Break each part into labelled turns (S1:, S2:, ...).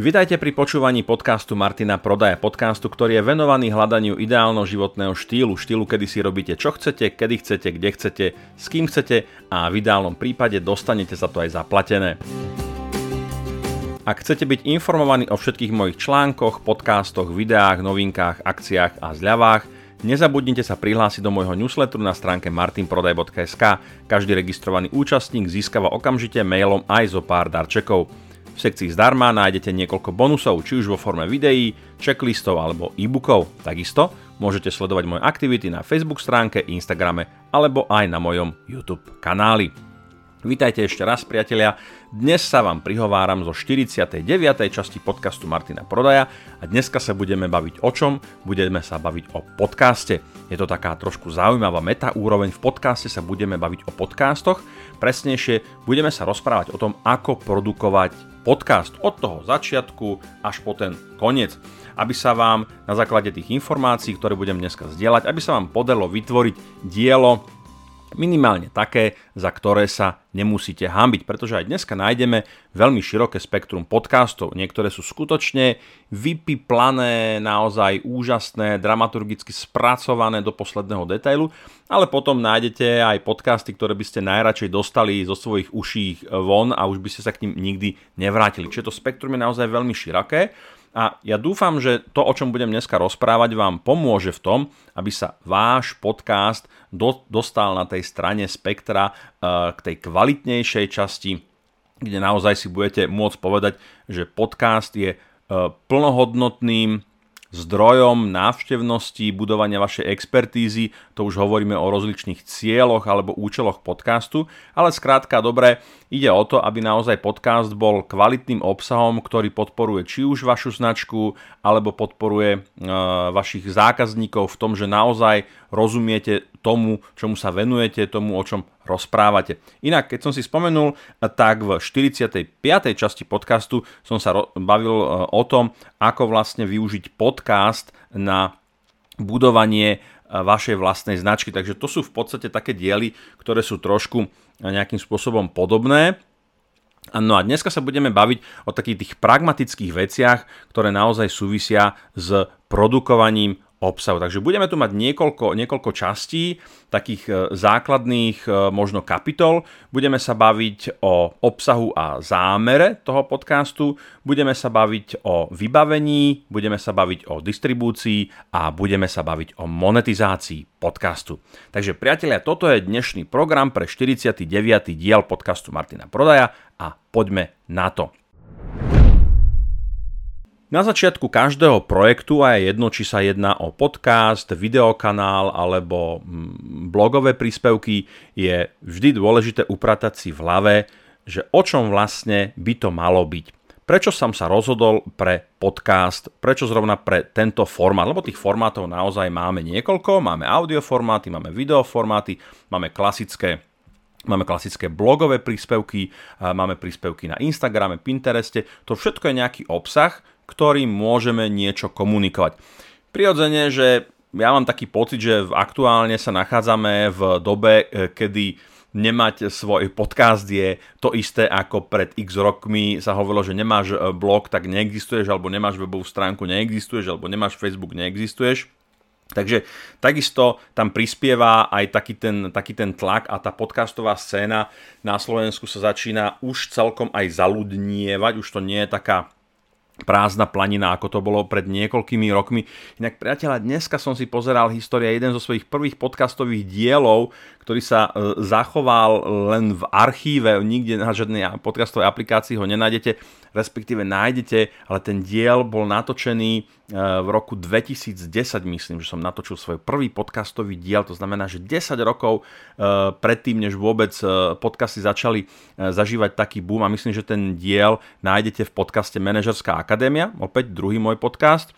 S1: Vitajte pri počúvaní podcastu Martina Prodaja, podcastu, ktorý je venovaný hľadaniu ideálneho životného štýlu, štýlu, kedy si robíte čo chcete, kedy chcete, kde chcete, s kým chcete a v ideálnom prípade dostanete za to aj zaplatené. Ak chcete byť informovaní o všetkých mojich článkoch, podcastoch, videách, novinkách, akciách a zľavách, nezabudnite sa prihlásiť do môjho newsletteru na stránke martinprodaj.sk. Každý registrovaný účastník získava okamžite mailom aj zo pár darčekov. V sekcii zdarma nájdete niekoľko bonusov, či už vo forme videí, checklistov alebo e-bookov. Takisto môžete sledovať moje aktivity na Facebook stránke, Instagrame alebo aj na mojom YouTube kanáli. Vítajte ešte raz priatelia, dnes sa vám prihováram zo 49. časti podcastu Martina Prodaja a dneska sa budeme baviť o čom? Budeme sa baviť o podcaste. Je to taká trošku zaujímavá meta úroveň, v podcaste sa budeme baviť o podcastoch, presnejšie budeme sa rozprávať o tom, ako produkovať podcast od toho začiatku až po ten koniec, aby sa vám na základe tých informácií, ktoré budem dneska zdieľať, aby sa vám podarilo vytvoriť dielo minimálne také, za ktoré sa nemusíte hambiť, pretože aj dneska nájdeme veľmi široké spektrum podcastov. Niektoré sú skutočne vypiplané, naozaj úžasné, dramaturgicky spracované do posledného detailu, ale potom nájdete aj podcasty, ktoré by ste najradšej dostali zo svojich uší von a už by ste sa k ním nikdy nevrátili. Čiže to spektrum je naozaj veľmi široké. A ja dúfam, že to, o čom budem dneska rozprávať, vám pomôže v tom, aby sa váš podcast do, dostal na tej strane spektra uh, k tej kvalitnejšej časti, kde naozaj si budete môcť povedať, že podcast je uh, plnohodnotným zdrojom návštevnosti, budovania vašej expertízy, to už hovoríme o rozličných cieľoch alebo účeloch podcastu, ale skrátka dobre, ide o to, aby naozaj podcast bol kvalitným obsahom, ktorý podporuje či už vašu značku, alebo podporuje e, vašich zákazníkov v tom, že naozaj rozumiete tomu, čomu sa venujete, tomu, o čom rozprávate. Inak, keď som si spomenul, tak v 45. časti podcastu som sa bavil e, o tom, ako vlastne využiť podcast na budovanie e, vašej vlastnej značky. Takže to sú v podstate také diely, ktoré sú trošku nejakým spôsobom podobné. No a dneska sa budeme baviť o takých tých pragmatických veciach, ktoré naozaj súvisia s produkovaním obsahu. Takže budeme tu mať niekoľko, niekoľko častí, takých e, základných e, možno kapitol. Budeme sa baviť o obsahu a zámere toho podcastu, budeme sa baviť o vybavení, budeme sa baviť o distribúcii a budeme sa baviť o monetizácii podcastu. Takže priatelia, toto je dnešný program pre 49. diel podcastu Martina Prodaja a poďme na to. Na začiatku každého projektu, a je jedno, či sa jedná o podcast, videokanál alebo mm, blogové príspevky, je vždy dôležité upratať si v hlave, že o čom vlastne by to malo byť. Prečo som sa rozhodol pre podcast, prečo zrovna pre tento formát, lebo tých formátov naozaj máme niekoľko, máme audioformáty, máme videoformáty, máme klasické Máme klasické blogové príspevky, máme príspevky na Instagrame, Pintereste. To všetko je nejaký obsah, ktorým môžeme niečo komunikovať. Prirodzene, že ja mám taký pocit, že aktuálne sa nachádzame v dobe, e, kedy nemať svoj podcast je to isté ako pred x rokmi sa hovorilo, že nemáš e, blog, tak neexistuješ, alebo nemáš webovú stránku, neexistuješ, alebo nemáš Facebook, neexistuješ. Takže takisto tam prispieva aj taký ten, taký ten tlak a tá podcastová scéna na Slovensku sa začína už celkom aj zaludnievať, už to nie je taká prázdna planina, ako to bolo pred niekoľkými rokmi. Inak priateľa, dneska som si pozeral história jeden zo svojich prvých podcastových dielov, ktorý sa e, zachoval len v archíve, nikde na žiadnej podcastovej aplikácii ho nenájdete, respektíve nájdete, ale ten diel bol natočený e, v roku 2010, myslím, že som natočil svoj prvý podcastový diel, to znamená, že 10 rokov e, predtým, než vôbec podcasty začali zažívať taký boom a myslím, že ten diel nájdete v podcaste Manažerská akadémia, opäť druhý môj podcast.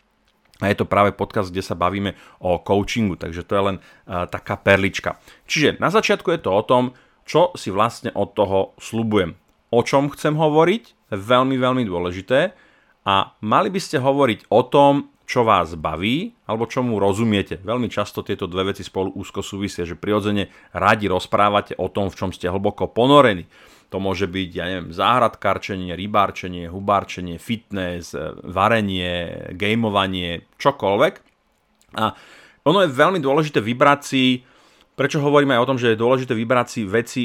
S1: A je to práve podcast, kde sa bavíme o coachingu, takže to je len uh, taká perlička. Čiže na začiatku je to o tom, čo si vlastne od toho slubujem. O čom chcem hovoriť, veľmi, veľmi dôležité a mali by ste hovoriť o tom, čo vás baví alebo čomu rozumiete. Veľmi často tieto dve veci spolu úzko súvisia, že prirodzene radi rozprávate o tom, v čom ste hlboko ponorení. To môže byť, ja neviem, záhradkárčenie, rybárčenie, hubárčenie, fitness, varenie, gameovanie, čokoľvek. A ono je veľmi dôležité vybrať si, prečo hovorím aj o tom, že je dôležité vybrať si veci,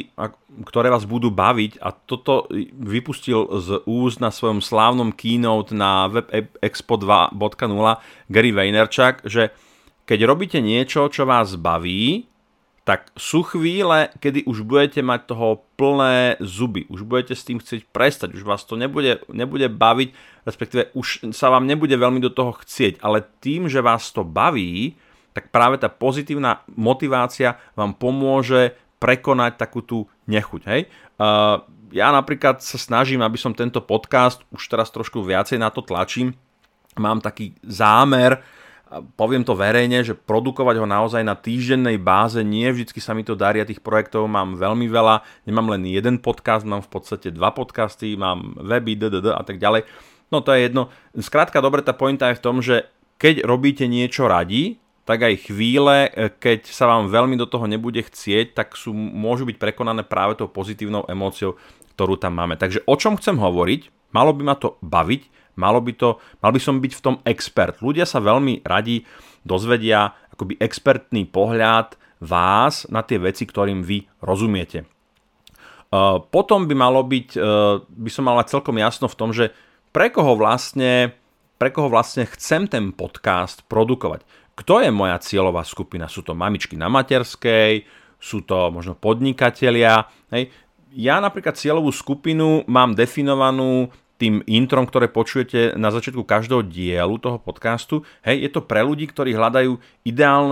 S1: ktoré vás budú baviť a toto vypustil z úst na svojom slávnom keynote na WebExpo 2.0 Gary Vaynerchuk, že keď robíte niečo, čo vás baví, tak sú chvíle, kedy už budete mať toho plné zuby, už budete s tým chcieť prestať, už vás to nebude, nebude baviť, respektíve už sa vám nebude veľmi do toho chcieť, ale tým, že vás to baví, tak práve tá pozitívna motivácia vám pomôže prekonať takú tú nechuť. Hej? Uh, ja napríklad sa snažím, aby som tento podcast, už teraz trošku viacej na to tlačím, mám taký zámer, poviem to verejne, že produkovať ho naozaj na týždennej báze, nie vždy sa mi to darí a tých projektov mám veľmi veľa, nemám len jeden podcast, mám v podstate dva podcasty, mám weby, ddd a tak ďalej. No to je jedno. Skrátka, dobre, tá pointa je v tom, že keď robíte niečo radi, tak aj chvíle, keď sa vám veľmi do toho nebude chcieť, tak sú, môžu byť prekonané práve tou pozitívnou emóciou, ktorú tam máme. Takže o čom chcem hovoriť? Malo by ma to baviť, Malo by to, mal by som byť v tom expert. Ľudia sa veľmi radi dozvedia akoby expertný pohľad vás na tie veci, ktorým vy rozumiete. Uh, potom by malo byť, uh, by som mal celkom jasno v tom, že pre koho vlastne, pre koho vlastne chcem ten podcast produkovať. Kto je moja cieľová skupina? Sú to mamičky na materskej, sú to možno podnikatelia. Hej. Ja napríklad cieľovú skupinu mám definovanú tým introm, ktoré počujete na začiatku každého dielu toho podcastu, hej, je to pre ľudí, ktorí hľadajú,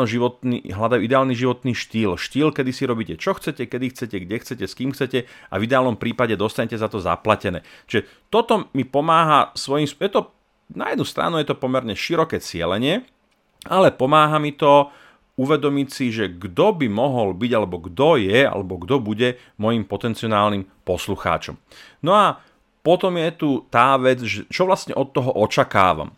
S1: životný, hľadajú ideálny životný štýl. Štýl, kedy si robíte čo chcete, kedy chcete, kde chcete, s kým chcete a v ideálnom prípade dostanete za to zaplatené. Čiže toto mi pomáha svojím... Je to, na jednu stranu je to pomerne široké cieľenie, ale pomáha mi to uvedomiť si, že kto by mohol byť, alebo kto je, alebo kto bude môjim potenciálnym poslucháčom. No a potom je tu tá vec, čo vlastne od toho očakávam.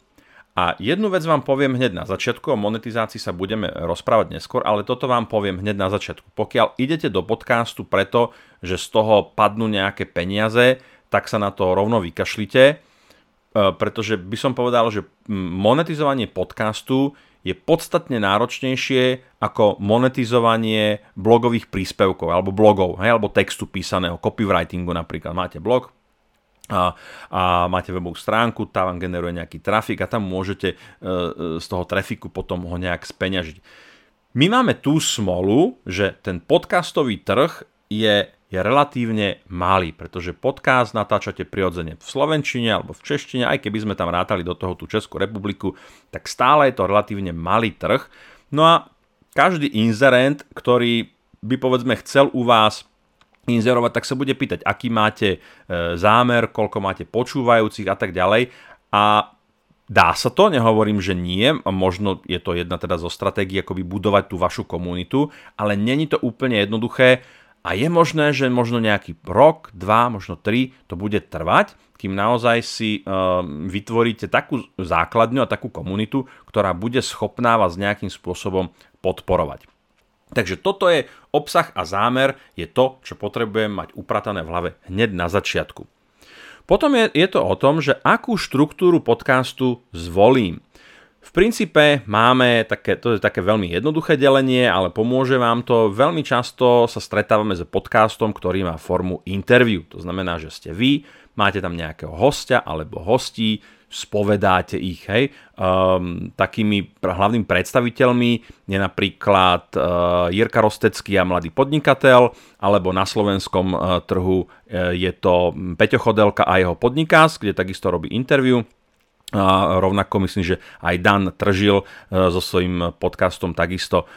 S1: A jednu vec vám poviem hneď na začiatku, o monetizácii sa budeme rozprávať neskôr, ale toto vám poviem hneď na začiatku. Pokiaľ idete do podcastu preto, že z toho padnú nejaké peniaze, tak sa na to rovno vykašlite, e, pretože by som povedal, že monetizovanie podcastu je podstatne náročnejšie ako monetizovanie blogových príspevkov alebo blogov, hej, alebo textu písaného, copywritingu napríklad. Máte blog, a, a máte webovú stránku, tá vám generuje nejaký trafik a tam môžete e, e, z toho trafiku potom ho nejak speňažiť. My máme tú smolu, že ten podcastový trh je, je relatívne malý, pretože podcast natáčate prirodzene v Slovenčine alebo v Češtine, aj keby sme tam rátali do toho tú Českú republiku, tak stále je to relatívne malý trh. No a každý inzerent, ktorý by povedzme chcel u vás inzerovať, tak sa bude pýtať, aký máte e, zámer, koľko máte počúvajúcich a tak ďalej. A dá sa to, nehovorím, že nie, možno je to jedna teda zo stratégií, ako budovať tú vašu komunitu, ale není to úplne jednoduché a je možné, že možno nejaký rok, dva, možno tri to bude trvať, kým naozaj si uh, vytvoríte takú základňu a takú komunitu, ktorá bude schopná vás nejakým spôsobom podporovať. Takže toto je obsah a zámer, je to, čo potrebujem mať upratané v hlave hneď na začiatku. Potom je, je to o tom, že akú štruktúru podcastu zvolím. V princípe máme také, to je také veľmi jednoduché delenie, ale pomôže vám to. Veľmi často sa stretávame s podcastom, ktorý má formu interview. To znamená, že ste vy, máte tam nejakého hostia alebo hostí, spovedáte ich. Hej. Um, takými hlavnými predstaviteľmi je napríklad uh, Jirka Rostecký a mladý podnikateľ, alebo na slovenskom uh, trhu uh, je to Peťo Chodelka a jeho podnikás, kde takisto robí interview. A rovnako myslím, že aj Dan Tržil so svojím podcastom takisto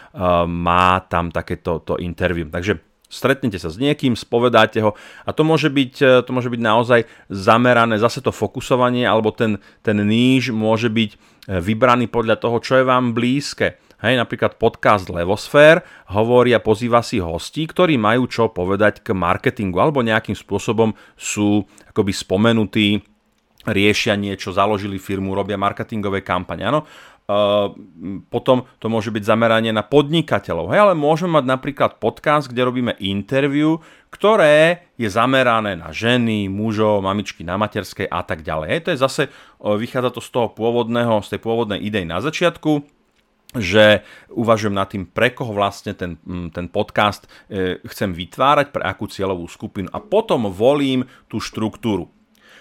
S1: má tam takéto to interview. Takže stretnete sa s niekým, spovedáte ho a to môže byť, e, to môže byť naozaj zamerané, zase to fokusovanie alebo ten, ten níž môže byť e, vybraný podľa toho, čo je vám blízke. Hej, napríklad podcast Levosfér hovorí a pozýva si hostí, ktorí majú čo povedať k marketingu alebo nejakým spôsobom sú akoby spomenutí, riešia niečo, založili firmu, robia marketingové kampane. Áno, potom to môže byť zameranie na podnikateľov. Hej, ale môžeme mať napríklad podcast, kde robíme interview, ktoré je zamerané na ženy, mužov, mamičky na materskej a tak ďalej. Hej, to je zase, vychádza to z toho pôvodného, z tej pôvodnej idei na začiatku, že uvažujem nad tým, pre koho vlastne ten, ten podcast e, chcem vytvárať, pre akú cieľovú skupinu a potom volím tú štruktúru.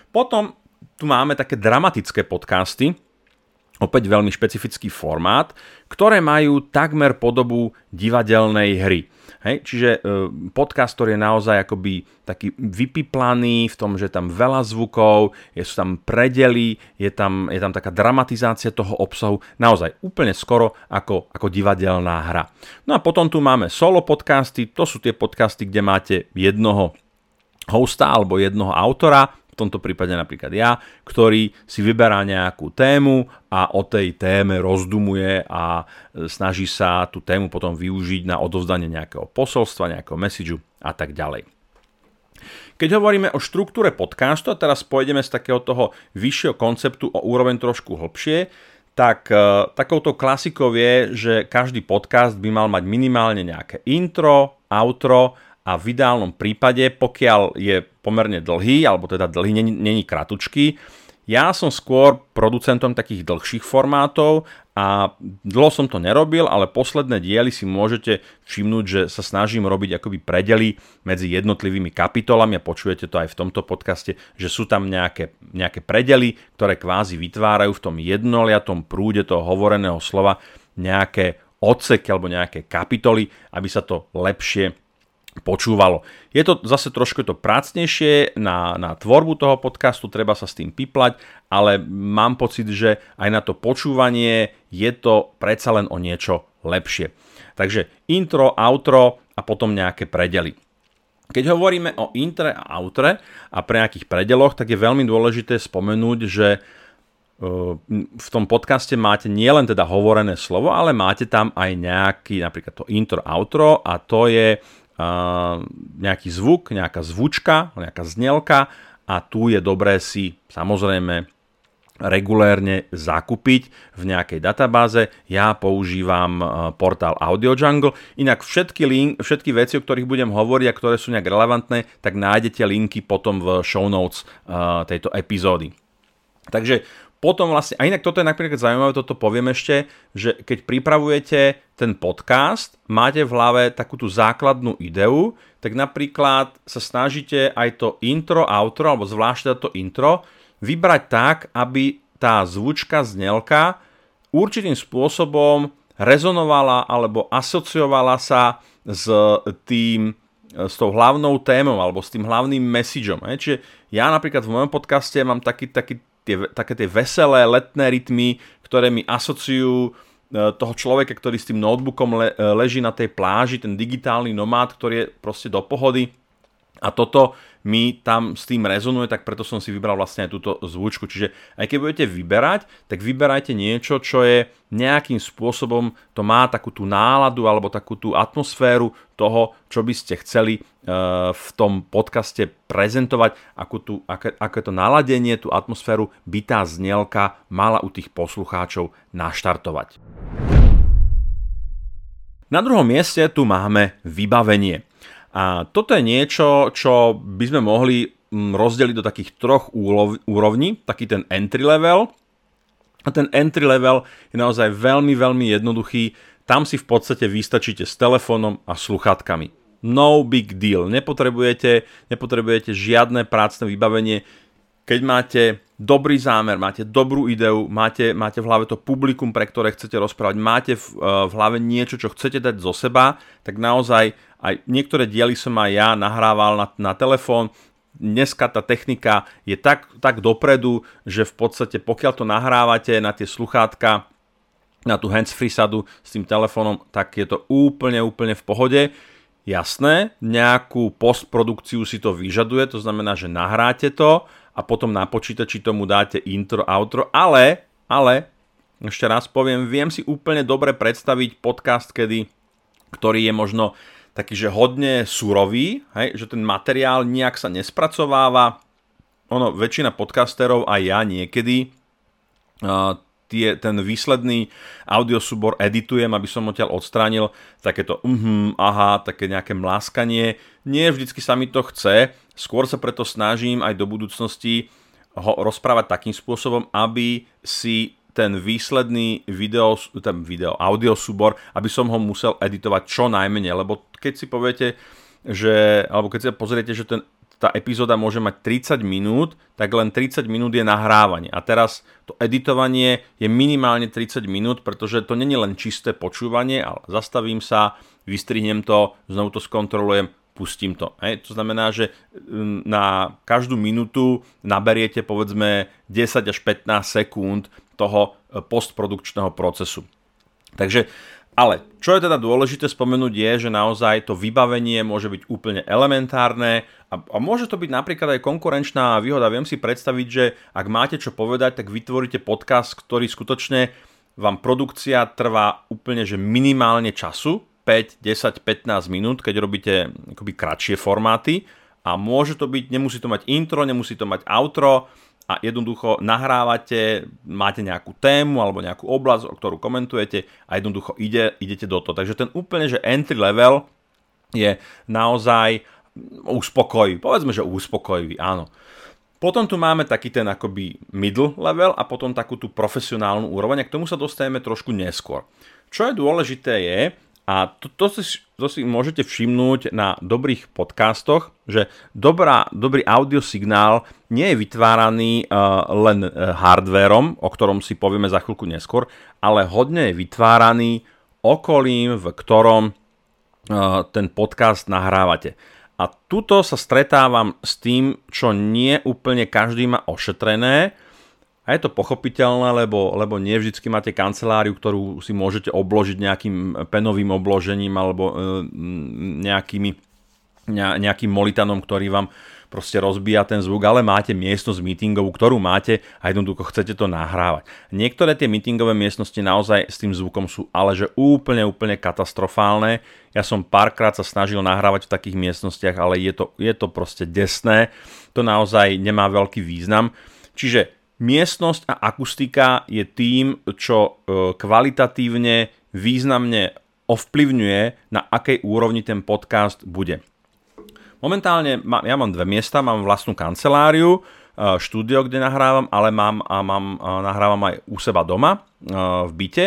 S1: Potom tu máme také dramatické podcasty, opäť veľmi špecifický formát, ktoré majú takmer podobu divadelnej hry. Hej, čiže e, podcast, ktorý je naozaj akoby taký vypiplaný v tom, že tam veľa zvukov, je, sú tam predely, je tam, je tam taká dramatizácia toho obsahu, naozaj úplne skoro ako, ako divadelná hra. No a potom tu máme solo podcasty, to sú tie podcasty, kde máte jednoho hosta alebo jednoho autora, tomto prípade napríklad ja, ktorý si vyberá nejakú tému a o tej téme rozdumuje a e, snaží sa tú tému potom využiť na odovzdanie nejakého posolstva, nejakého messageu a tak ďalej. Keď hovoríme o štruktúre podcastu, a teraz pôjdeme z takého toho vyššieho konceptu o úroveň trošku hlbšie, tak e, takouto klasikou je, že každý podcast by mal mať minimálne nejaké intro, outro a v ideálnom prípade, pokiaľ je pomerne dlhý, alebo teda dlhý, není, kratučký, ja som skôr producentom takých dlhších formátov a dlho som to nerobil, ale posledné diely si môžete všimnúť, že sa snažím robiť akoby predely medzi jednotlivými kapitolami a počujete to aj v tomto podcaste, že sú tam nejaké, nejaké predely, ktoré kvázi vytvárajú v tom jednoliatom prúde toho hovoreného slova nejaké odseky alebo nejaké kapitoly, aby sa to lepšie počúvalo. Je to zase trošku to prácnejšie na, na tvorbu toho podcastu, treba sa s tým piplať, ale mám pocit, že aj na to počúvanie je to predsa len o niečo lepšie. Takže intro, outro a potom nejaké predely. Keď hovoríme o intre a outre a pre nejakých predeloch, tak je veľmi dôležité spomenúť, že e, v tom podcaste máte nielen teda hovorené slovo, ale máte tam aj nejaký, napríklad to intro, outro a to je nejaký zvuk, nejaká zvučka, nejaká znelka a tu je dobré si samozrejme regulérne zakúpiť v nejakej databáze. Ja používam portál Audio Jungle. Inak všetky, link, všetky veci, o ktorých budem hovoriť a ktoré sú nejak relevantné, tak nájdete linky potom v show notes tejto epizódy. Takže potom vlastne, a inak toto je napríklad zaujímavé, toto poviem ešte, že keď pripravujete ten podcast, máte v hlave takú tú základnú ideu, tak napríklad sa snažíte aj to intro, outro, alebo zvlášť to intro, vybrať tak, aby tá zvučka, znelka určitým spôsobom rezonovala alebo asociovala sa s tým, s tou hlavnou témou alebo s tým hlavným messageom. Čiže ja napríklad v mojom podcaste mám taký, taký tie, také tie veselé letné rytmy, ktoré mi asociujú e, toho človeka, ktorý s tým notebookom le, e, leží na tej pláži, ten digitálny nomád, ktorý je proste do pohody. A toto mi tam s tým rezonuje, tak preto som si vybral vlastne aj túto zvučku. Čiže aj keď budete vyberať, tak vyberajte niečo, čo je nejakým spôsobom, to má takú tú náladu alebo takú tú atmosféru toho, čo by ste chceli uh, v tom podcaste prezentovať, ako, tú, aké, je to naladenie, tú atmosféru by tá znielka mala u tých poslucháčov naštartovať. Na druhom mieste tu máme vybavenie. A toto je niečo, čo by sme mohli mm, rozdeliť do takých troch úrovní, taký ten entry level. A ten entry level je naozaj veľmi, veľmi jednoduchý. Tam si v podstate vystačíte s telefónom a sluchatkami. No big deal. Nepotrebujete, nepotrebujete žiadne prácne vybavenie. Keď máte dobrý zámer, máte dobrú ideu, máte, máte v hlave to publikum, pre ktoré chcete rozprávať, máte v, v hlave niečo, čo chcete dať zo seba, tak naozaj aj niektoré diely som aj ja nahrával na, na telefón, dneska tá technika je tak, tak dopredu, že v podstate pokiaľ to nahrávate na tie sluchátka, na tú hands-free sadu s tým telefónom, tak je to úplne, úplne v pohode. Jasné, nejakú postprodukciu si to vyžaduje, to znamená, že nahráte to a potom na počítači tomu dáte intro, outro, ale, ale, ešte raz poviem, viem si úplne dobre predstaviť podcast, kedy, ktorý je možno taký, že hodne surový, hej, že ten materiál nejak sa nespracováva. Ono, väčšina podcasterov, aj ja niekedy, uh, tie, ten výsledný audiosúbor editujem, aby som odtiaľ odstránil takéto uh, aha, také nejaké mláskanie. Nie vždycky sa mi to chce, skôr sa preto snažím aj do budúcnosti ho rozprávať takým spôsobom, aby si ten výsledný video, ten video, audio súbor, aby som ho musel editovať čo najmenej, lebo keď si poviete, že, alebo keď si pozriete, že ten tá epizóda môže mať 30 minút, tak len 30 minút je nahrávanie. A teraz to editovanie je minimálne 30 minút, pretože to není len čisté počúvanie, ale zastavím sa, vystrihnem to, znovu to skontrolujem, pustím to. Hej. To znamená, že mm, na každú minútu naberiete povedzme 10 až 15 sekúnd toho e, postprodukčného procesu. Takže ale čo je teda dôležité spomenúť je, že naozaj to vybavenie môže byť úplne elementárne a, a môže to byť napríklad aj konkurenčná výhoda. Viem si predstaviť, že ak máte čo povedať, tak vytvoríte podcast, ktorý skutočne vám produkcia trvá úplne že minimálne času, 5, 10, 15 minút, keď robíte akoby kratšie formáty a môže to byť, nemusí to mať intro, nemusí to mať outro, a jednoducho nahrávate, máte nejakú tému alebo nejakú oblasť, o ktorú komentujete a jednoducho ide, idete do toho. Takže ten úplne, že entry level je naozaj uspokojivý. Povedzme, že uspokojivý, áno. Potom tu máme taký ten akoby middle level a potom takú tú profesionálnu úroveň a k tomu sa dostaneme trošku neskôr. Čo je dôležité je, a to, to, si, to si môžete všimnúť na dobrých podcastoch, že dobrá, dobrý audiosignál nie je vytváraný uh, len uh, hardvérom, o ktorom si povieme za chvíľku neskôr, ale hodne je vytváraný okolím, v ktorom uh, ten podcast nahrávate. A tuto sa stretávam s tým, čo nie úplne každý má ošetrené, a je to pochopiteľné, lebo, lebo nie vždycky máte kanceláriu, ktorú si môžete obložiť nejakým penovým obložením alebo e, nejakými, nejakým molitanom, ktorý vám proste rozbíja ten zvuk, ale máte miestnosť meetingovú, ktorú máte a jednoducho chcete to nahrávať. Niektoré tie meetingové miestnosti naozaj s tým zvukom sú ale že úplne, úplne katastrofálne. Ja som párkrát sa snažil nahrávať v takých miestnostiach, ale je to, je to proste desné. To naozaj nemá veľký význam. Čiže Miestnosť a akustika je tým, čo e, kvalitatívne významne ovplyvňuje, na akej úrovni ten podcast bude. Momentálne ja mám dve miesta, mám vlastnú kanceláriu, e, štúdio, kde nahrávam, ale mám, a mám, a nahrávam aj u seba doma e, v byte,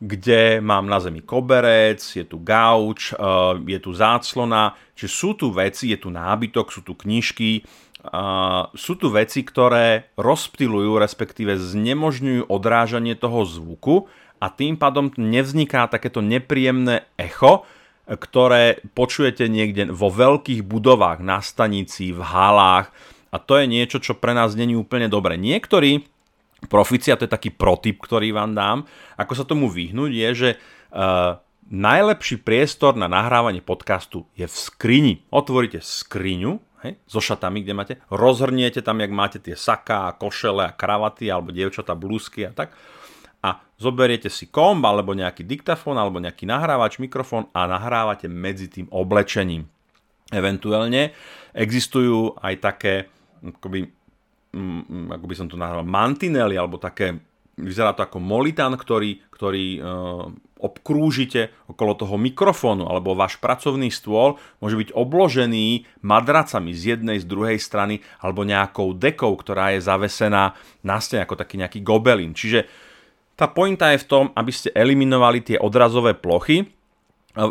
S1: kde mám na zemi koberec, je tu gauč, je tu záclona, čiže sú tu veci, je tu nábytok, sú tu knižky, Uh, sú tu veci, ktoré rozptilujú, respektíve znemožňujú odrážanie toho zvuku a tým pádom nevzniká takéto nepríjemné echo, ktoré počujete niekde vo veľkých budovách, na stanici, v halách a to je niečo, čo pre nás není úplne dobre. Niektorí profici, a to je taký protip, ktorý vám dám, ako sa tomu vyhnúť, je, že uh, najlepší priestor na nahrávanie podcastu je v skrini. Otvoríte skriňu, hej, so šatami, kde máte, rozhrniete tam, jak máte tie saká, košele a kravaty, alebo dievčatá blúzky a tak. A zoberiete si komb, alebo nejaký diktafón, alebo nejaký nahrávač, mikrofón a nahrávate medzi tým oblečením. Eventuálne existujú aj také, akoby, mm, ako by som to nahrával, mantinely, alebo také, vyzerá to ako molitán, ktorý, ktorý uh, obkrúžite okolo toho mikrofónu alebo váš pracovný stôl môže byť obložený madracami z jednej, z druhej strany alebo nejakou dekou, ktorá je zavesená na stene ako taký nejaký gobelin. Čiže tá pointa je v tom, aby ste eliminovali tie odrazové plochy,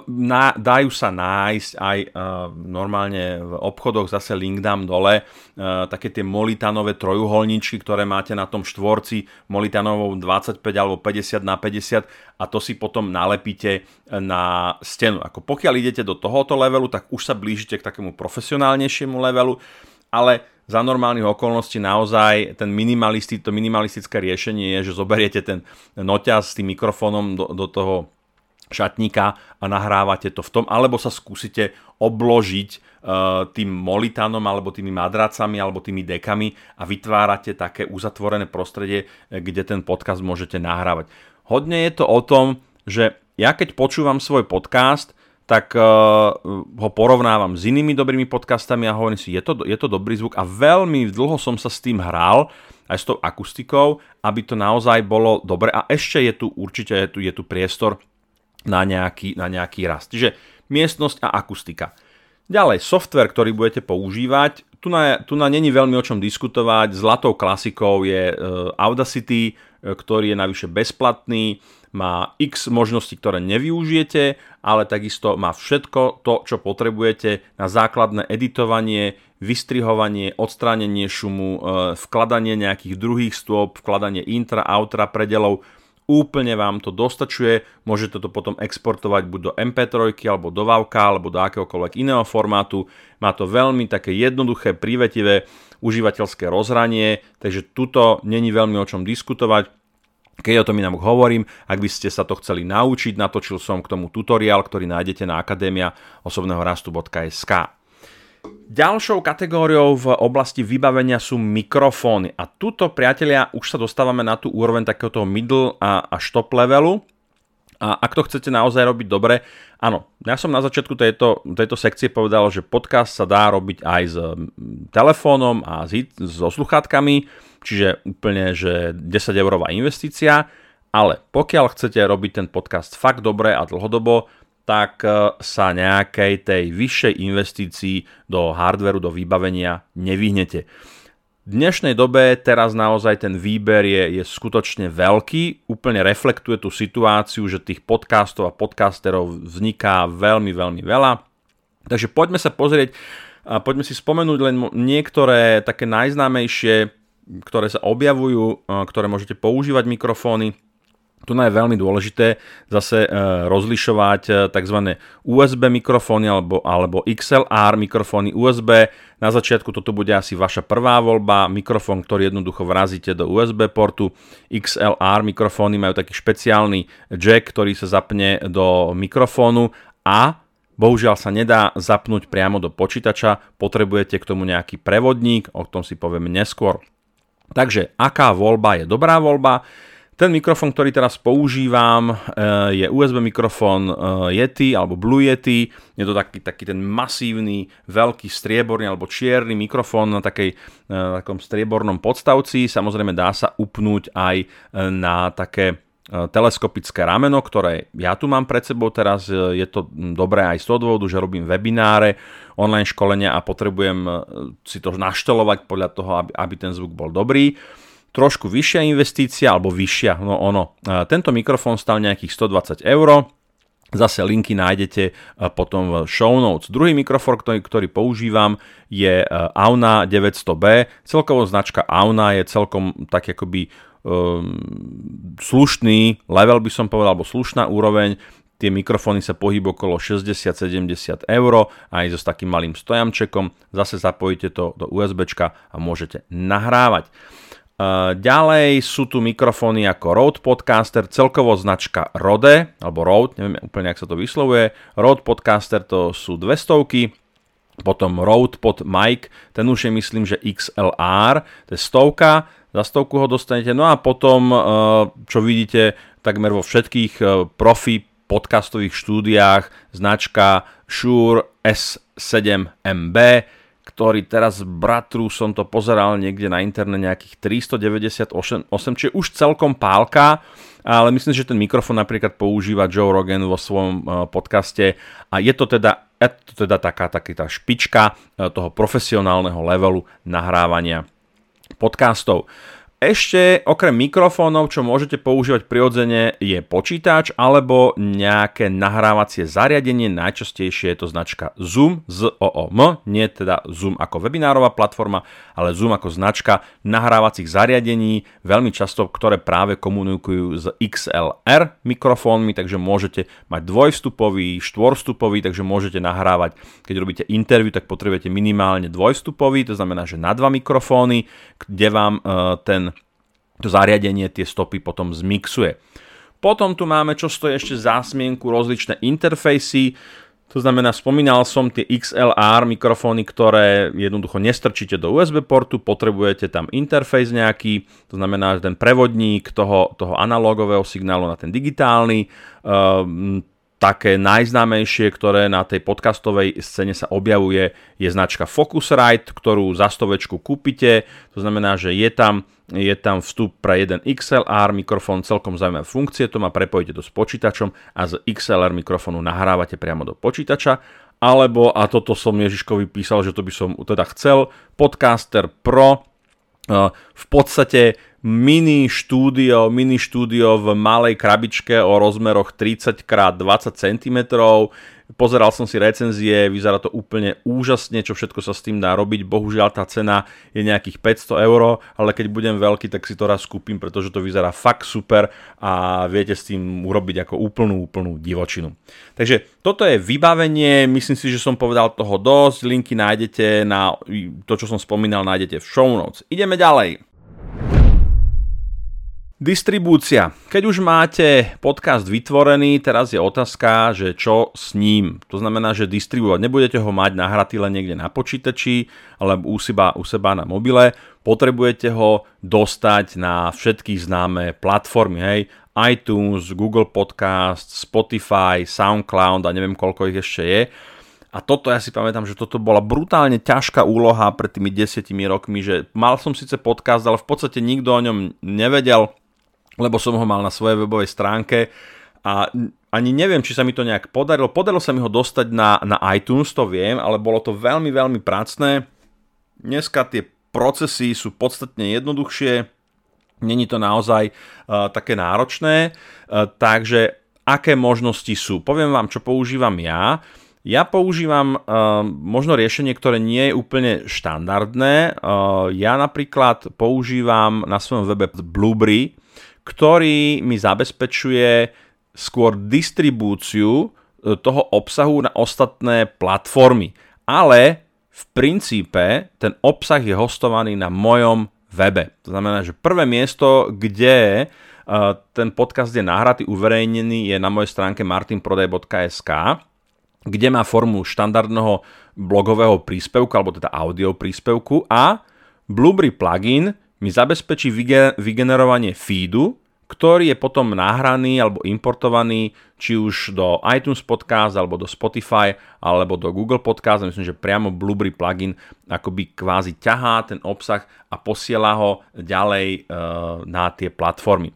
S1: na, dajú sa nájsť aj uh, normálne v obchodoch, zase link dám dole, uh, také tie molitanové trojuholníčky, ktoré máte na tom štvorci molitanovou 25 alebo 50 na 50 a to si potom nalepíte na stenu. Ako pokiaľ idete do tohoto levelu, tak už sa blížite k takému profesionálnejšiemu levelu, ale za normálnych okolností naozaj ten minimalisti, to minimalistické riešenie je, že zoberiete ten noťaz s tým mikrofónom do, do toho šatníka a nahrávate to v tom, alebo sa skúsite obložiť uh, tým molitánom alebo tými madracami alebo tými dekami a vytvárate také uzatvorené prostredie, kde ten podcast môžete nahrávať. Hodne je to o tom, že ja keď počúvam svoj podcast, tak uh, ho porovnávam s inými dobrými podcastami a hovorím si, je to, je to dobrý zvuk a veľmi dlho som sa s tým hral, aj s tou akustikou, aby to naozaj bolo dobre a ešte je tu určite je tu, je tu priestor na nejaký, na nejaký rast. Čiže miestnosť a akustika. Ďalej, software, ktorý budete používať, tu na, tu na není veľmi o čom diskutovať, zlatou klasikou je uh, Audacity, uh, ktorý je navyše bezplatný, má x možností, ktoré nevyužijete, ale takisto má všetko to, čo potrebujete na základné editovanie, vystrihovanie, odstránenie šumu, e, vkladanie nejakých druhých stôp, vkladanie intra, outra, predelov. Úplne vám to dostačuje, môžete to potom exportovať buď do MP3 alebo do WAVK alebo do akéhokoľvek iného formátu. Má to veľmi také jednoduché, prívetivé užívateľské rozhranie, takže tuto není veľmi o čom diskutovať keď o tom inak hovorím, ak by ste sa to chceli naučiť, natočil som k tomu tutoriál, ktorý nájdete na akadémia osobného rastu.sk. Ďalšou kategóriou v oblasti vybavenia sú mikrofóny. A tuto, priatelia, už sa dostávame na tú úroveň takéhoto middle a, a top levelu. A ak to chcete naozaj robiť dobre, áno, ja som na začiatku tejto, tejto sekcie povedal, že podcast sa dá robiť aj s telefónom a so sluchátkami, čiže úplne, že 10 eurová investícia, ale pokiaľ chcete robiť ten podcast fakt dobre a dlhodobo, tak e, sa nejakej tej vyššej investícii do hardveru, do vybavenia nevyhnete. V dnešnej dobe teraz naozaj ten výber je, je skutočne veľký, úplne reflektuje tú situáciu, že tých podcastov a podcasterov vzniká veľmi, veľmi veľa. Takže poďme sa pozrieť a poďme si spomenúť len niektoré také najznámejšie, ktoré sa objavujú, ktoré môžete používať mikrofóny. Tu je veľmi dôležité zase e, rozlišovať e, tzv. USB mikrofóny alebo, alebo XLR mikrofóny USB. Na začiatku toto bude asi vaša prvá voľba, mikrofón, ktorý jednoducho vrazíte do USB portu. XLR mikrofóny majú taký špeciálny jack, ktorý sa zapne do mikrofónu a Bohužiaľ sa nedá zapnúť priamo do počítača, potrebujete k tomu nejaký prevodník, o tom si povieme neskôr. Takže aká voľba je dobrá voľba? Ten mikrofón, ktorý teraz používam, eh, je USB mikrofón eh, Yeti alebo Blue Yeti. Je to taký, taký ten masívny, veľký strieborný alebo čierny mikrofón na, takej, na takom striebornom podstavci. Samozrejme dá sa upnúť aj eh, na také teleskopické rameno, ktoré ja tu mám pred sebou teraz. Je to dobré aj z toho dôvodu, že robím webináre, online školenia a potrebujem si to naštelovať podľa toho, aby, aby ten zvuk bol dobrý trošku vyššia investícia, alebo vyššia, no ono. Tento mikrofón stal nejakých 120 eur, Zase linky nájdete potom v show notes. Druhý mikrofón, ktorý, ktorý používam, je Auna 900B. Celkovo značka Auna je celkom tak akoby um, slušný level by som povedal, alebo slušná úroveň. Tie mikrofóny sa pohybujú okolo 60-70 eur aj so s takým malým stojamčekom. Zase zapojíte to do USB a môžete nahrávať. Ďalej sú tu mikrofóny ako Rode Podcaster, celkovo značka Rode, alebo Rode, neviem úplne, ak sa to vyslovuje. Rode Podcaster to sú dve stovky, potom Rode Pod Mic, ten už je myslím, že XLR, to je stovka, za stovku ho dostanete. No a potom, čo vidíte takmer vo všetkých profi podcastových štúdiách, značka Shure S7MB, ktorý teraz bratru som to pozeral niekde na interne nejakých 398, čiže už celkom pálka, ale myslím, že ten mikrofón napríklad používa Joe Rogan vo svojom e, podcaste a je to teda, je to teda taká, taká tá špička e, toho profesionálneho levelu nahrávania podcastov. Ešte okrem mikrofónov, čo môžete používať prirodzene, je počítač alebo nejaké nahrávacie zariadenie. Najčastejšie je to značka Zoom z OOM, nie teda Zoom ako webinárová platforma, ale Zoom ako značka nahrávacích zariadení, veľmi často, ktoré práve komunikujú s XLR mikrofónmi, takže môžete mať dvojvstupový, štvorvstupový, takže môžete nahrávať, keď robíte interview, tak potrebujete minimálne dvojvstupový, to znamená, že na dva mikrofóny, kde vám uh, ten to zariadenie tie stopy potom zmixuje. Potom tu máme, čo stojí ešte zásmienku, rozličné interfejsy, to znamená, spomínal som tie XLR mikrofóny, ktoré jednoducho nestrčíte do USB portu, potrebujete tam interfejs nejaký, to znamená, že ten prevodník toho, toho analogového signálu na ten digitálny. Um, také najznámejšie, ktoré na tej podcastovej scéne sa objavuje, je značka Focusrite, ktorú za stovečku kúpite. To znamená, že je tam, je tam vstup pre jeden XLR mikrofón, celkom zaujímavé funkcie, to má prepojíte to s počítačom a z XLR mikrofónu nahrávate priamo do počítača. Alebo, a toto som Ježiškovi písal, že to by som teda chcel, Podcaster Pro, v podstate mini štúdio, mini štúdio v malej krabičke o rozmeroch 30 x 20 cm. Pozeral som si recenzie, vyzerá to úplne úžasne, čo všetko sa s tým dá robiť. Bohužiaľ tá cena je nejakých 500 eur, ale keď budem veľký, tak si to raz kúpim, pretože to vyzerá fakt super a viete s tým urobiť ako úplnú, úplnú divočinu. Takže toto je vybavenie, myslím si, že som povedal toho dosť, linky nájdete na to, čo som spomínal, nájdete v show notes. Ideme ďalej. Distribúcia. Keď už máte podcast vytvorený, teraz je otázka, že čo s ním. To znamená, že distribuovať. Nebudete ho mať nahratý len niekde na počítači alebo u seba, u seba na mobile. Potrebujete ho dostať na všetky známe platformy. Hej? iTunes, Google Podcast, Spotify, SoundCloud a neviem koľko ich ešte je. A toto ja si pamätám, že toto bola brutálne ťažká úloha pred tými desiatimi rokmi, že mal som síce podcast, ale v podstate nikto o ňom nevedel, lebo som ho mal na svojej webovej stránke a ani neviem, či sa mi to nejak podarilo. Podarilo sa mi ho dostať na, na iTunes, to viem, ale bolo to veľmi, veľmi pracné. Dneska tie procesy sú podstatne jednoduchšie, není to naozaj uh, také náročné, uh, takže aké možnosti sú? Poviem vám, čo používam ja. Ja používam uh, možno riešenie, ktoré nie je úplne štandardné. Uh, ja napríklad používam na svojom webe Blueberry, ktorý mi zabezpečuje skôr distribúciu e, toho obsahu na ostatné platformy. Ale v princípe ten obsah je hostovaný na mojom webe. To znamená, že prvé miesto, kde e, ten podcast je nahratý, uverejnený, je na mojej stránke martinprodaj.sk, kde má formu štandardného blogového príspevku, alebo teda audio príspevku a Blueberry plugin mi zabezpečí vygenerovanie feedu, ktorý je potom nahraný alebo importovaný či už do iTunes Podcast alebo do Spotify alebo do Google Podcast. Myslím, že priamo Blueberry plugin akoby kvázi ťahá ten obsah a posiela ho ďalej e, na tie platformy.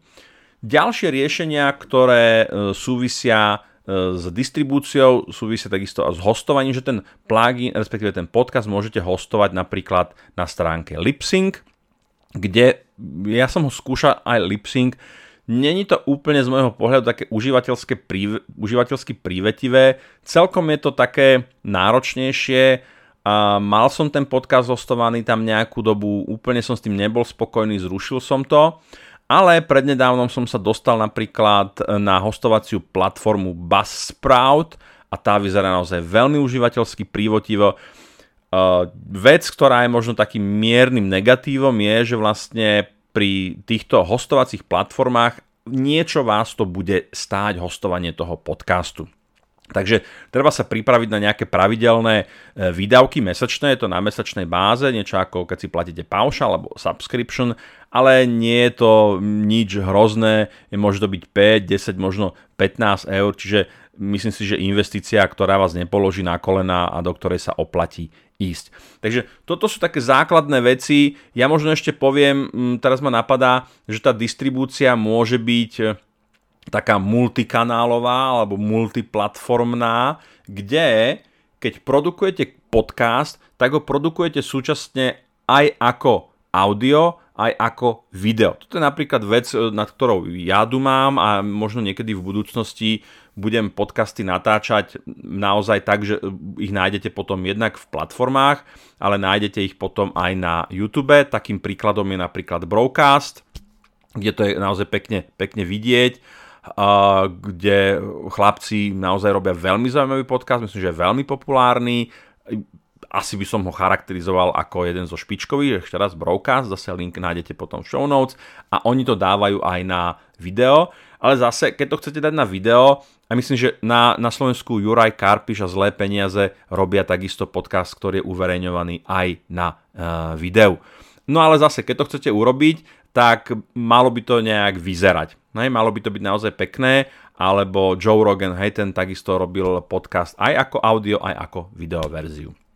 S1: Ďalšie riešenia, ktoré e, súvisia e, s distribúciou, súvisia takisto a s hostovaním, že ten plugin, respektíve ten podcast môžete hostovať napríklad na stránke Lipsync, kde ja som ho skúšal aj lip-sync, Není to úplne z môjho pohľadu také užívateľské príve, užívateľsky prívetivé, celkom je to také náročnejšie, a mal som ten podcast hostovaný tam nejakú dobu, úplne som s tým nebol spokojný, zrušil som to, ale prednedávnom som sa dostal napríklad na hostovaciu platformu Buzzsprout a tá vyzerá naozaj veľmi užívateľsky prívotivo. Uh, vec, ktorá je možno takým miernym negatívom je, že vlastne pri týchto hostovacích platformách niečo vás to bude stáť hostovanie toho podcastu. Takže treba sa pripraviť na nejaké pravidelné e, výdavky mesačné, je to na mesačnej báze, niečo ako keď si platíte paušal alebo subscription, ale nie je to nič hrozné, môže to byť 5, 10, možno 15 eur, čiže myslím si, že investícia, ktorá vás nepoloží na kolena a do ktorej sa oplatí ísť. Takže toto sú také základné veci. Ja možno ešte poviem, mm, teraz ma napadá, že tá distribúcia môže byť e, taká multikanálová alebo multiplatformná, kde keď produkujete podcast, tak ho produkujete súčasne aj ako audio, aj ako video. Toto je napríklad vec, e, nad ktorou ja mám a možno niekedy v budúcnosti budem podcasty natáčať naozaj tak, že ich nájdete potom jednak v platformách, ale nájdete ich potom aj na YouTube. Takým príkladom je napríklad Broadcast, kde to je naozaj pekne, pekne vidieť, kde chlapci naozaj robia veľmi zaujímavý podcast, myslím, že je veľmi populárny. Asi by som ho charakterizoval ako jeden zo špičkových, ešte raz Broadcast, zase link nájdete potom v show notes a oni to dávajú aj na video ale zase, keď to chcete dať na video, a myslím, že na, na Slovensku Juraj Karpiš a Zlé peniaze robia takisto podcast, ktorý je uverejňovaný aj na uh, videu. No ale zase, keď to chcete urobiť, tak malo by to nejak vyzerať. No, malo by to byť naozaj pekné alebo Joe Rogan, hej, ten takisto robil podcast aj ako audio, aj ako videoverziu.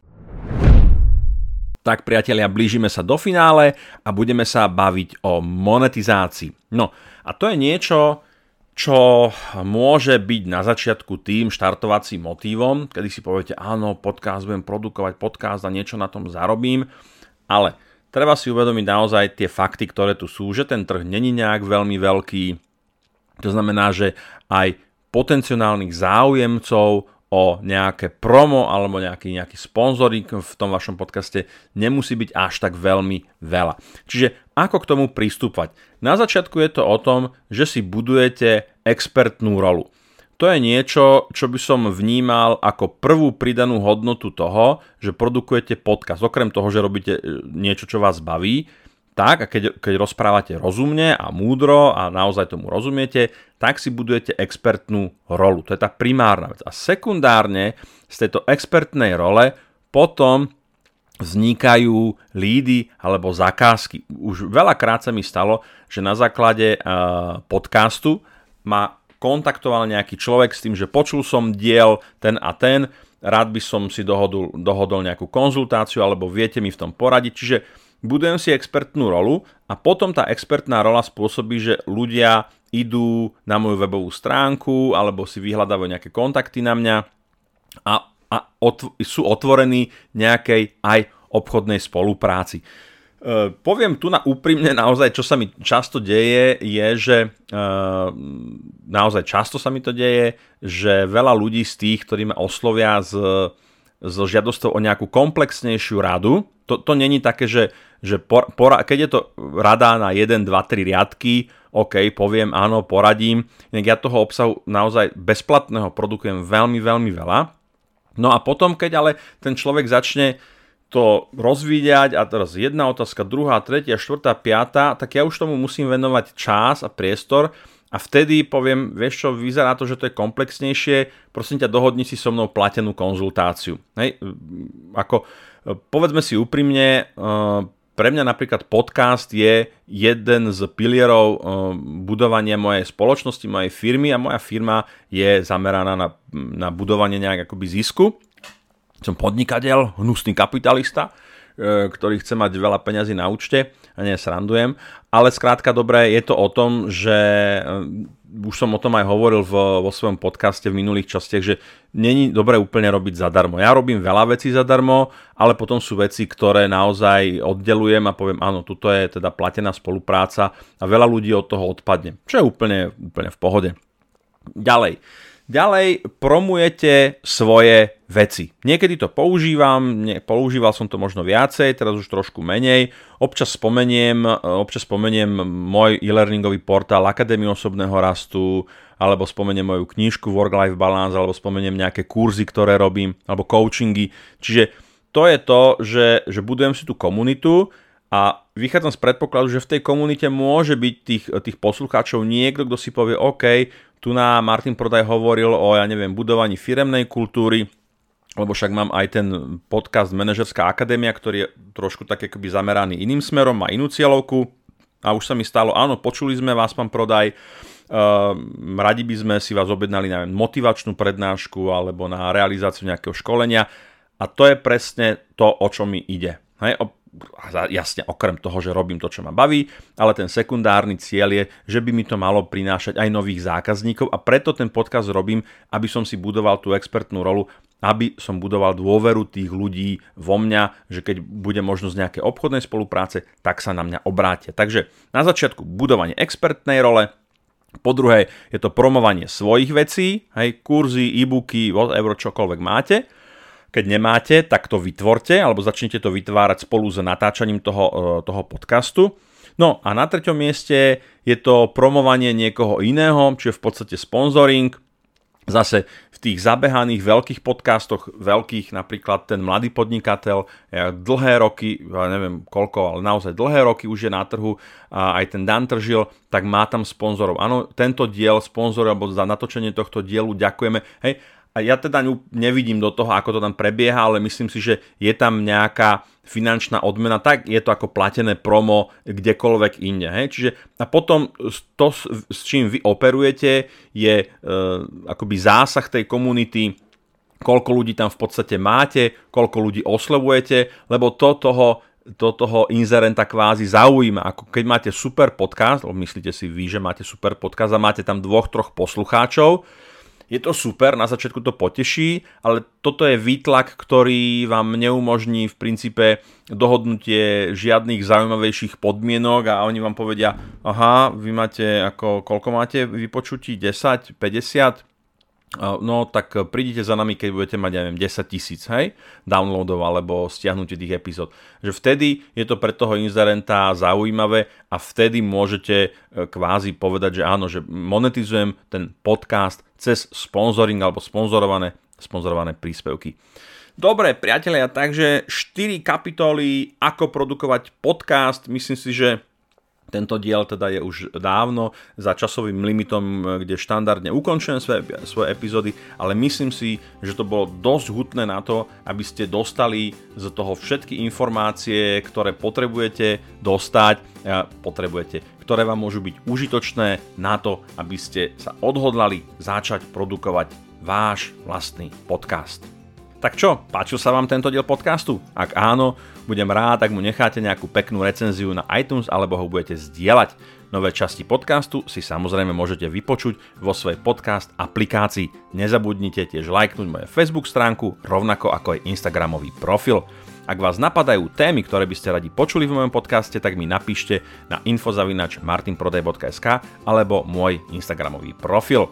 S1: Tak priatelia, blížime sa do finále a budeme sa baviť o monetizácii. No a to je niečo, čo môže byť na začiatku tým štartovacím motívom, kedy si poviete, áno, podcast, budem produkovať podcast a niečo na tom zarobím, ale treba si uvedomiť naozaj tie fakty, ktoré tu sú, že ten trh není nejak veľmi veľký, to znamená, že aj potenciálnych záujemcov o nejaké promo alebo nejaký, nejaký sponzoring v tom vašom podcaste nemusí byť až tak veľmi veľa. Čiže ako k tomu pristúpať? Na začiatku je to o tom, že si budujete expertnú rolu. To je niečo, čo by som vnímal ako prvú pridanú hodnotu toho, že produkujete podcast. Okrem toho, že robíte e, niečo, čo vás baví, tak a keď, keď rozprávate rozumne a múdro a naozaj tomu rozumiete, tak si budujete expertnú rolu. To je tá primárna vec. A sekundárne z tejto expertnej role potom vznikajú lídy alebo zakázky. Už veľakrát sa mi stalo, že na základe uh, podcastu ma kontaktoval nejaký človek s tým, že počul som diel ten a ten, rád by som si dohodol, dohodol nejakú konzultáciu alebo viete mi v tom poradiť. Čiže budujem si expertnú rolu a potom tá expertná rola spôsobí, že ľudia idú na moju webovú stránku alebo si vyhľadávajú nejaké kontakty na mňa a, a otv- sú otvorení nejakej aj obchodnej spolupráci. E, poviem tu na úprimne naozaj, čo sa mi často deje, je, že e, naozaj často sa mi to deje, že veľa ľudí z tých, ktorí ma oslovia s, s žiadosťou o nejakú komplexnejšiu radu, to, to není také, že že por, pora, keď je to rada na 1, 2, 3 riadky, OK, poviem áno, poradím, inak ja toho obsahu naozaj bezplatného produkujem veľmi, veľmi veľa. No a potom, keď ale ten človek začne to rozvíjať a teraz jedna otázka, druhá, tretia, štvrtá, piatá, tak ja už tomu musím venovať čas a priestor a vtedy poviem, vieš čo, vyzerá to, že to je komplexnejšie, prosím ťa, dohodni si so mnou platenú konzultáciu. Hej, ako povedzme si úprimne, pre mňa napríklad podcast je jeden z pilierov eh, budovania mojej spoločnosti, mojej firmy a moja firma je zameraná na, na budovanie nejak akoby zisku. Som podnikateľ, hnusný kapitalista, ktorý chce mať veľa peňazí na účte a nie srandujem, ale skrátka dobre je to o tom, že eh, už som o tom aj hovoril v, vo svojom podcaste v minulých častiach, že není dobre úplne robiť zadarmo. Ja robím veľa vecí zadarmo, ale potom sú veci, ktoré naozaj oddelujem a poviem, áno, tuto je teda platená spolupráca a veľa ľudí od toho odpadne, čo je úplne, úplne v pohode. Ďalej. Ďalej promujete svoje veci. Niekedy to používam, nie, používal som to možno viacej, teraz už trošku menej. Občas spomeniem, občas spomeniem môj e-learningový portál Akadémie osobného rastu, alebo spomeniem moju knižku Work-Life Balance, alebo spomeniem nejaké kurzy, ktoré robím, alebo coachingy. Čiže to je to, že, že budujem si tú komunitu a vychádzam z predpokladu, že v tej komunite môže byť tých, tých poslucháčov niekto, kto si povie, OK, tu na Martin Prodaj hovoril o, ja neviem, budovaní firemnej kultúry, lebo však mám aj ten podcast Manažerská akadémia, ktorý je trošku tak akoby zameraný iným smerom, má inú cieľovku. A už sa mi stalo, áno, počuli sme vás, pán Prodaj, uh, radi by sme si vás objednali na motivačnú prednášku alebo na realizáciu nejakého školenia. A to je presne to, o čo mi ide. Hej, jasne okrem toho, že robím to, čo ma baví, ale ten sekundárny cieľ je, že by mi to malo prinášať aj nových zákazníkov a preto ten podcast robím, aby som si budoval tú expertnú rolu, aby som budoval dôveru tých ľudí vo mňa, že keď bude možnosť nejaké obchodnej spolupráce, tak sa na mňa obrátia. Takže na začiatku budovanie expertnej role, po druhé je to promovanie svojich vecí, hej, kurzy, e-booky, whatever, čokoľvek máte. Keď nemáte, tak to vytvorte alebo začnite to vytvárať spolu s natáčaním toho, e, toho podcastu. No a na treťom mieste je to promovanie niekoho iného, čiže v podstate sponsoring. Zase v tých zabehaných veľkých podcastoch, veľkých napríklad ten mladý podnikateľ, dlhé roky, ja neviem koľko, ale naozaj dlhé roky už je na trhu, a aj ten Dan Tržil, tak má tam sponzorov. Áno, tento diel sponzor alebo za natočenie tohto dielu ďakujeme. Hej, a ja teda nevidím do toho, ako to tam prebieha, ale myslím si, že je tam nejaká finančná odmena, tak je to ako platené promo kdekoľvek inde. Hej? Čiže a potom to, s čím vy operujete, je e, akoby zásah tej komunity, koľko ľudí tam v podstate máte, koľko ľudí oslovujete, lebo to toho to toho inzerenta kvázi zaujíma. Ako keď máte super podcast, myslíte si vy, že máte super podcast a máte tam dvoch, troch poslucháčov, je to super, na začiatku to poteší, ale toto je výtlak, ktorý vám neumožní v princípe dohodnutie žiadnych zaujímavejších podmienok a oni vám povedia, aha, vy máte ako, koľko máte vypočutí, 10, 50, no tak prídite za nami, keď budete mať, neviem, 10 tisíc, hej, downloadov alebo stiahnutie tých epizód. Že vtedy je to pre toho inzerenta zaujímavé a vtedy môžete e, kvázi povedať, že áno, že monetizujem ten podcast cez sponsoring alebo sponzorované, sponzorované príspevky. Dobre, priatelia, takže 4 kapitoly, ako produkovať podcast. Myslím si, že tento diel teda je už dávno za časovým limitom, kde štandardne ukončujem svoje, svoje epizódy, ale myslím si, že to bolo dosť hutné na to, aby ste dostali z toho všetky informácie, ktoré potrebujete dostať, potrebujete, ktoré vám môžu byť užitočné na to, aby ste sa odhodlali začať produkovať váš vlastný podcast. Tak čo, páčil sa vám tento diel podcastu? Ak áno, budem rád, ak mu necháte nejakú peknú recenziu na iTunes alebo ho budete zdieľať. Nové časti podcastu si samozrejme môžete vypočuť vo svojej podcast aplikácii. Nezabudnite tiež lajknúť moje Facebook stránku, rovnako ako aj Instagramový profil. Ak vás napadajú témy, ktoré by ste radi počuli v mojom podcaste, tak mi napíšte na infozavinač martinprodej.sk alebo môj Instagramový profil.